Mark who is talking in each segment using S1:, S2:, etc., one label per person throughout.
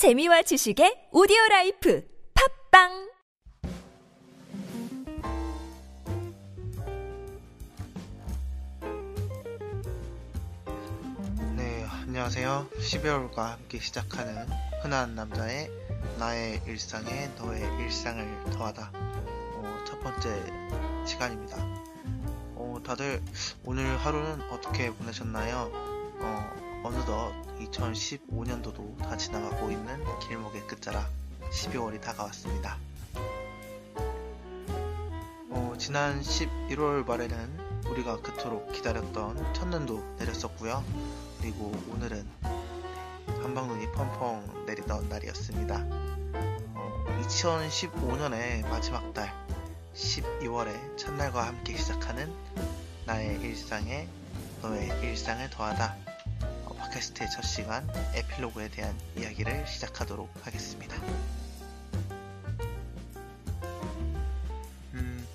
S1: 재미와 지식의 오디오 라이프 팟빵
S2: 네, 안녕하세요. 12월과 함께 시작하는 흔한 남자의 나의 일상에 너의 일상을 더하다. 어, 첫 번째 시간입니다. 어, 다들 오늘 하루는 어떻게 보내셨나요? 어, 어느덧 2015년도도 다 지나가고 있는 길목의 끝자락 12월이 다가왔습니다. 어, 지난 11월 말에는 우리가 그토록 기다렸던 첫눈도 내렸었고요. 그리고 오늘은 한방눈이 펑펑 내리던 날이었습니다. 어, 2015년의 마지막 달 12월의 첫날과 함께 시작하는 나의 일상에 너의 일상을 더하다 어, 팟캐스트의 첫 시간 에필로그에 대한 이야기를 시작하도록 하겠습니다. 음,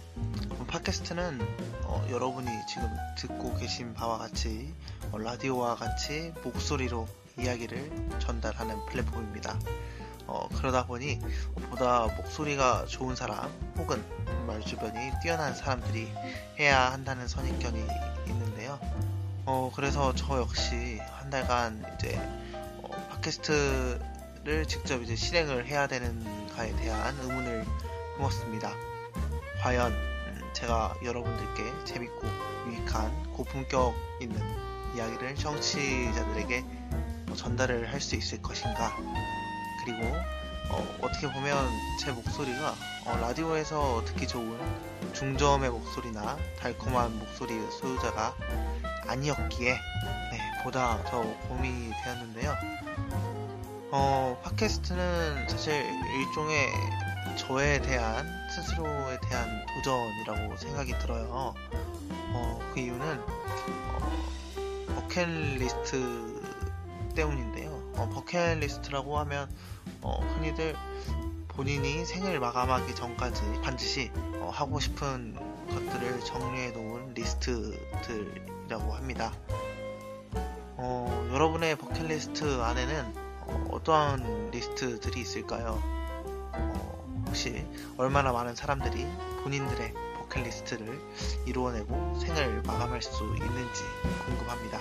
S2: 어, 팟캐스트는 어, 여러분이 지금 듣고 계신 바와 같이 어, 라디오와 같이 목소리로 이야기를 전달하는 플랫폼입니다. 어, 그러다 보니 보다 목소리가 좋은 사람 혹은 말 주변이 뛰어난 사람들이 해야 한다는 선입견이 있는데요. 어, 그래서 저 역시 한 달간 이제 어, 팟캐스트를 직접 이제 실행을 해야 되는가에 대한 의문을 품었습니다. 과연 음, 제가 여러분들께 재밌고 유익한 고품격 있는 이야기를 청취자들에게 어, 전달을 할 수 있을 것인가 그리고 어, 떻게 보면 제 목소리가 어, 라디오에서 듣기 좋은 중저음의 목소리나 달콤한 목소리 소유자가 아니었기에 네, 보다 더 고민이 되었는데요. 어, 팟캐스트는 사실 일종의 저에 대한 스스로에 대한 도전이라고 생각이 들어요. 어, 그 이유는 어, 버킷리스트 때문인데요. 어, 버킷리스트라고 하면 어, 흔히들 본인이 생을 마감하기 전까지 반드시 어, 하고 싶은 것들을 정리해 놓은 리스트들 이라고 합니다. 어, 여러분의 버킷리스트 안에는 어, 떠한 리스트들이 있을까요? 어, 혹시 얼마나 많은 사람들이 본인들의 버킷리스트를 이루어내고 생을 마감할 수 있는지 궁금합니다.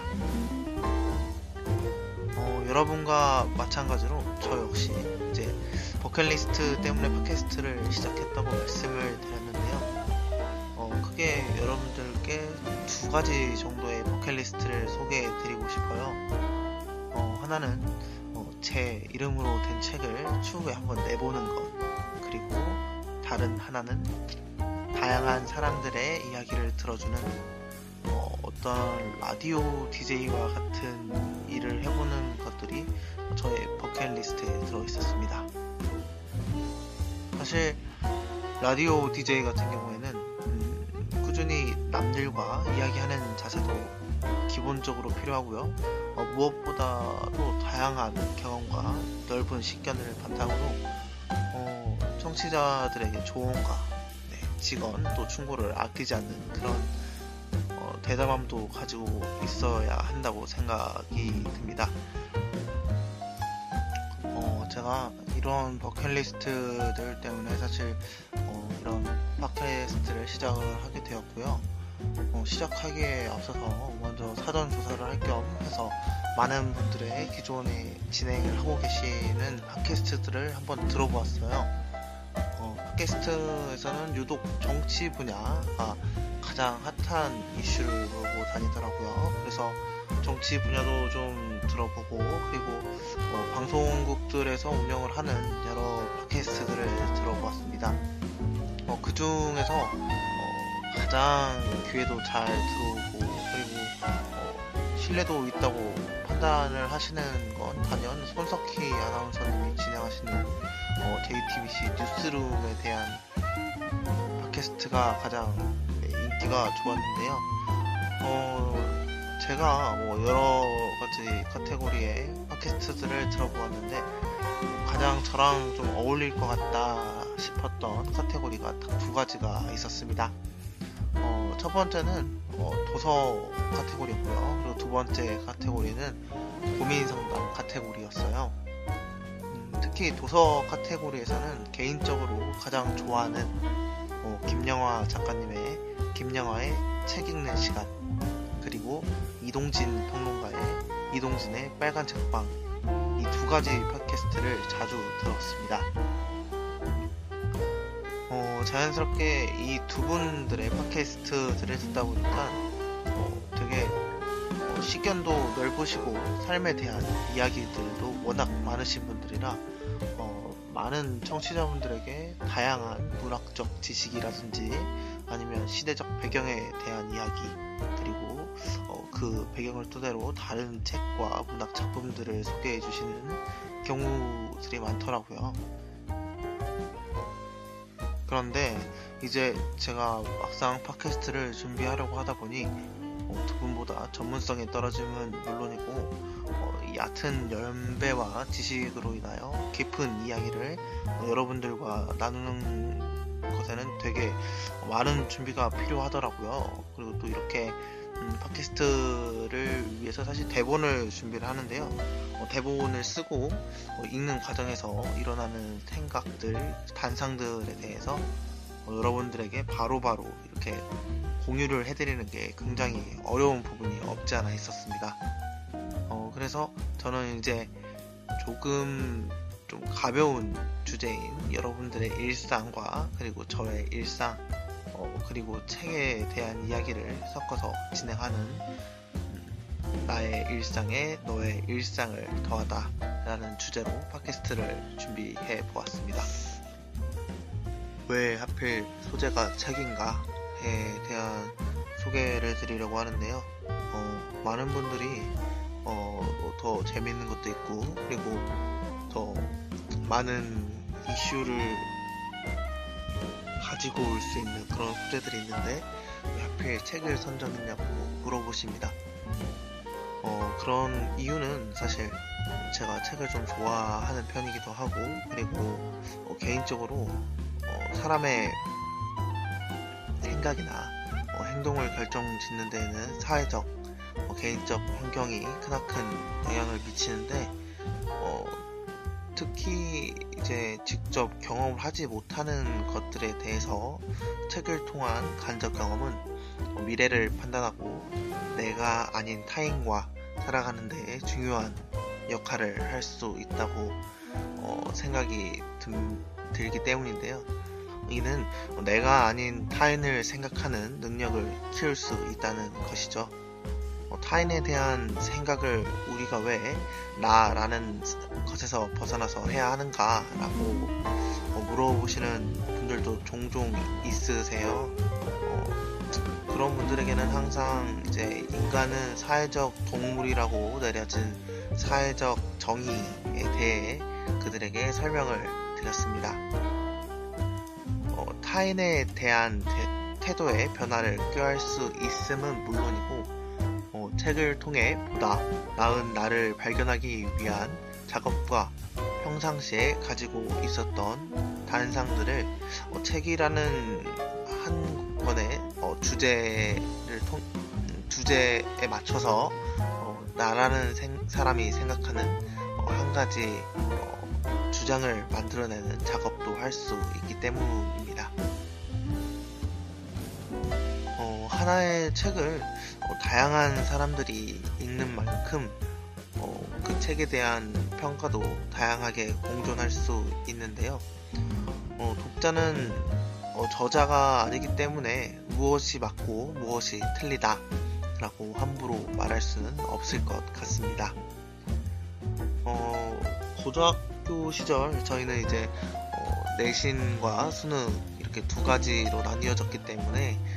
S2: 어, 여러분과 마찬가지로 저 역시 이제 버킷리스트 때문에 팟캐스트를 시작했다고 말씀을 드렸는데요. 어, 크게 여러분들께 두 가지 정도의 버킷리스트를 소개해 드리고 싶어요. 어, 하나는 어, 제 이름으로 된 책을 추후에 한번 내보는 것. 그리고 다른 하나는 다양한 사람들의 이야기를 들어주는 어, 어떤 라디오 DJ와 같은 일을 해보는 것들이 저의 버킷리스트에 들어있었습니다. 사실 라디오 DJ 같은 경우에는 음, 꾸준히 남들과 이야기하는 자세도 기본적으로 필요하고요. 어, 무엇보다도 다양한 경험과 넓은 식견을 바탕으로 어, 청취자들에게 조언과 네, 직원 또 충고를 아끼지 않는 그런 어, 대담함도 가지고 있어야 한다고 생각이 듭니다. 어, 제가 이런 버킷리스트들 때문에 사실 어, 이런 팟캐스트를 시작을 하게 되었고요. 어, 시작하기에 앞서서 먼저 사전 조사를 할 겸 해서 많은 분들의 기존에 진행을 하고 계시는 팟캐스트들을 한번 들어보았어요. 어, 팟캐스트에서는 유독 정치 분야가 가장 핫한 이슈로 다니더라고요. 그래서 정치 분야도 좀 들어보고 그리고 어, 방송국들에서 운영을 하는 여러 팟캐스트들을 들어보았습니다. 중에서 어, 가장 귀에도 잘 들어오고 그리고 어, 신뢰도 있다고 판단을 하시는 건 단연 손석희 아나운서님이 진행하시는 어, JTBC 뉴스룸에 대한 팟캐스트가 가장 네, 인기가 좋았는데요. 어, 제가 뭐 여러 가지 카테고리의 팟캐스트들을 들어보았는데 가장 저랑 좀 어울릴 것 같다 싶었던 카테고리가 딱 두 가지가 있었습니다. 어, 첫 번째는 어, 도서 카테고리였고요. 그리고 두 번째 카테고리는 고민 상담 카테고리였어요. 음, 특히 도서 카테고리에서는 개인적으로 가장 좋아하는 어, 김영화 작가님의 김영화의 책 읽는 시간 그리고 이동진 평론가의 이동진의 빨간 책방 이 두 가지 팟캐스트를 자주 들었습니다. 어, 자연스럽게 이 두 분들의 팟캐스트들을 듣다 보니까 어, 되게 어, 식견도 넓으시고 삶에 대한 이야기들도 워낙 많으신 분들이라 어, 많은 청취자분들에게 다양한 문학적 지식이라든지 아니면 시대적 배경에 대한 이야기 그리고 어, 그 배경을 토대로 다른 책과 문학 작품들을 소개해 주시는 경우들이 많더라고요. 그런데 이제 제가 막상 팟캐스트를 준비하려고 하다 보니 어, 두 분보다 전문성이 떨어짐은 물론이고 어, 얕은 연배와 지식으로 인하여 깊은 이야기를 어, 여러분들과 나누는 것에는 되게 많은 준비가 필요하더라고요. 그리고 또 이렇게 음, 팟캐스트를 위해서 사실 대본을 준비를 하는데요. 어, 대본을 쓰고 어, 읽는 과정에서 일어나는 생각들, 단상들에 대해서 어, 여러분들에게 바로바로 바로 이렇게 공유를 해드리는 게 굉장히 어려운 부분이 없지 않아 있었습니다. 어, 그래서 저는 이제 조금 좀 가벼운 주제인 여러분들의 일상과 그리고 저의 일상 어, 그리고 책에 대한 이야기를 섞어서 진행하는 음, 나의 일상에 너의 일상을 더하다 라는 주제로 팟캐스트를 준비해 보았습니다. 왜 하필 소재가 책인가에 대한 소개를 드리려고 하는데요. 어, 많은 분들이 어, 더 재밌는 것도 있고 그리고 더 많은 이슈를 가지고 올 수 있는 그런 소재들이 있는데 왜 하필 책을 선정했냐고 물어보십니다. 어, 그런 이유는 사실 제가 책을 좀 좋아하는 편이기도 하고 그리고 어, 개인적으로 어, 사람의 생각이나 어, 행동을 결정 짓는 데에는 사회적, 어, 개인적 환경이 크나큰 영향을 미치는데 어, 특히 이제 직접 경험을 하지 못하는 것들에 대해서 책을 통한 간접 경험은 미래를 판단하고 내가 아닌 타인과 살아가는 데 중요한 역할을 할 수 있다고 어, 생각이 든, 들기 때문인데요. 이는 내가 아닌 타인을 생각하는 능력을 키울 수 있다는 것이죠. 어, 타인에 대한 생각을 우리가 왜 나라는 것에서 벗어나서 해야 하는가라고 어, 물어보시는 분들도 종종 있으세요. 어, 그런 분들에게는 항상 이제 인간은 사회적 동물이라고 내려진 사회적 정의에 대해 그들에게 설명을 드렸습니다. 어, 타인에 대한 태, 도의 변화를 꾀할 수 있음은 물론이고 책을 통해 보다 나은 나를 발견하기 위한 작업과 평상시에 가지고 있었던 단상들을 어, 책이라는 한 권의 어, 주제를 통, 음, 주제에 맞춰서 어, 나라는 생, 사람이 생각하는 어, 한 가지 어, 주장을 만들어내는 작업도 할 수 있기 때문입니다. 어, 하나의 책을 어, 다양한 사람들이 읽는 만큼 어, 그 책에 대한 평가도 다양하게 공존할 수 있는데요. 어, 독자는 어, 저자가 아니기 때문에 무엇이 맞고 무엇이 틀리다 라고 함부로 말할 수는 없을 것 같습니다. 어, 고등학교 시절 저희는 이제 어, 내신과 수능 이렇게 두 가지로 나뉘어졌기 때문에 어,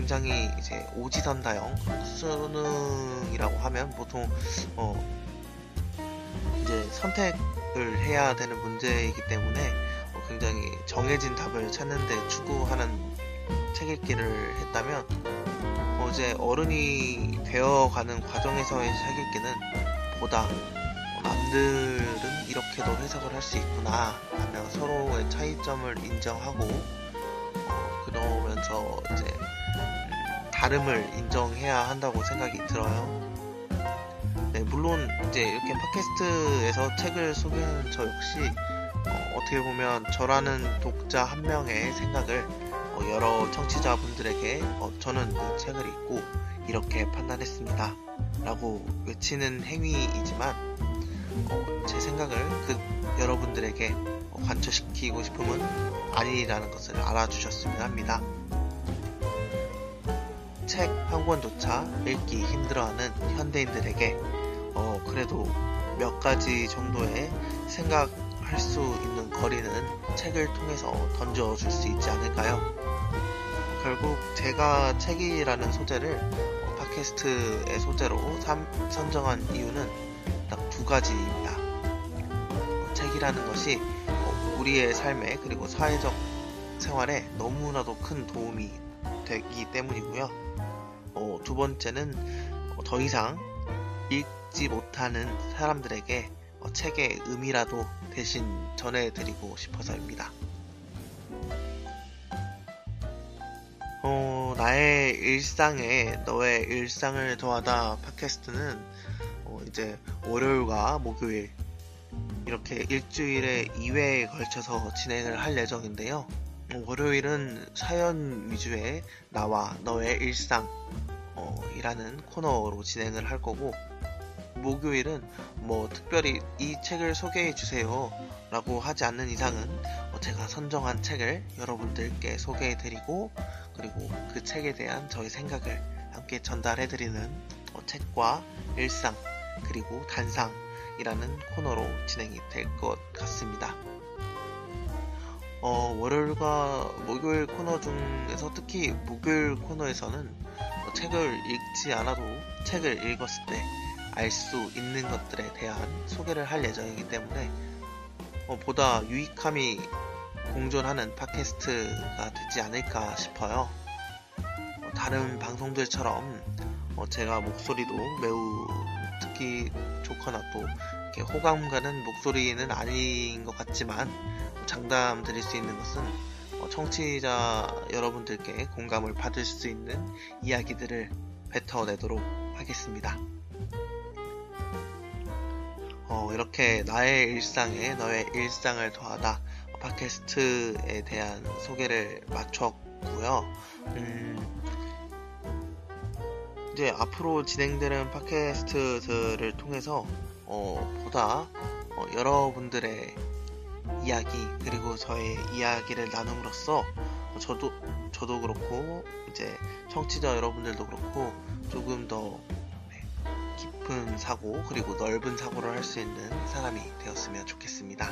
S2: 굉장히 이제 오지선다형 수능이라고 하면 보통 어 이제 선택을 해야 되는 문제이기 때문에 어 굉장히 정해진 답을 찾는데 추구하는 책 읽기를 했다면 어 이제 어른이 되어가는 과정에서의 책 읽기는 보다 남들은 이렇게도 해석을 할 수 있구나 하며 서로의 차이점을 인정하고 어, 그러면서 이제 다름을 인정해야 한다고 생각이 들어요. 네, 물론 이제 이렇게 팟캐스트에서 책을 소개하는 저 역시 어, 떻게 보면 저라는 독자 한 명의 생각을 어, 여러 청취자분들에게 어, 저는 이 책을 읽고 이렇게 판단했습니다. 라고 외치는 행위이지만 어, 제 생각을 그 여러분들에게 관철시키고 싶음은 아니라는 것을 알아주셨으면 합니다. 책한 권조차 읽기 힘들어하는 현대인들에게 어, 그래도 몇 가지 정도의 생각할 수 있는 거리는 책을 통해서 던져줄 수 있지 않을까요? 결국 제가 책이라는 소재를 어, 팟캐스트의 소재로 삼, 선정한 이유는 딱 두 가지입니다. 어, 책이라는 것이 어, 우리의 삶에 그리고 사회적 생활에 너무나도 큰 도움이 되기 때문이고요. 어, 두 번째는 어, 더 이상 읽지 못하는 사람들에게 어, 책의 의미라도 대신 전해드리고 싶어서입니다. 어, 나의 일상에 너의 일상을 더하다 팟캐스트는 어, 이제 월요일과 목요일 이렇게 일주일에 2회에 걸쳐서 진행을 할 예정인데요. 어, 월요일은 사연 위주의 나와 너의 일상 어, 이라는 코너로 진행을 할 거고 목요일은 뭐 특별히 이 책을 소개해 주세요 라고 하지 않는 이상은 어, 제가 선정한 책을 여러분들께 소개해 드리고 그리고 그 책에 대한 저의 생각을 함께 전달해 드리는 어, 책과 일상 그리고 단상이라는 코너로 진행이 될 것 같습니다. 어, 월요일과 목요일 코너 중에서 특히 목요일 코너에서는 어, 책을 읽지 않아도 책을 읽었을 때 알 수 있는 것들에 대한 소개를 할 예정이기 때문에 어, 보다 유익함이 공존하는 팟캐스트가 되지 않을까 싶어요. 어, 다른 방송들처럼 어, 제가 목소리도 매우 듣기 좋거나 또 호감 가는 목소리는 아닌 것 같지만 장담 드릴 수 있는 것은 어, 청취자 여러분들께 공감을 받을 수 있는 이야기들을 뱉어내도록 하겠습니다. 어, 이렇게 나의 일상에 너의 일상을 더하다 팟캐스트에 대한 소개를 마쳤고요. 음, 이제 앞으로 진행되는 팟캐스트들을 통해서 어, 보다 어, 여러분들의 이야기 그리고 저의 이야기를 나눔으로써 저도 저도 그렇고 이제 청취자 여러분들도 그렇고 조금 더 네, 깊은 사고 그리고 넓은 사고를 할 수 있는 사람이 되었으면 좋겠습니다.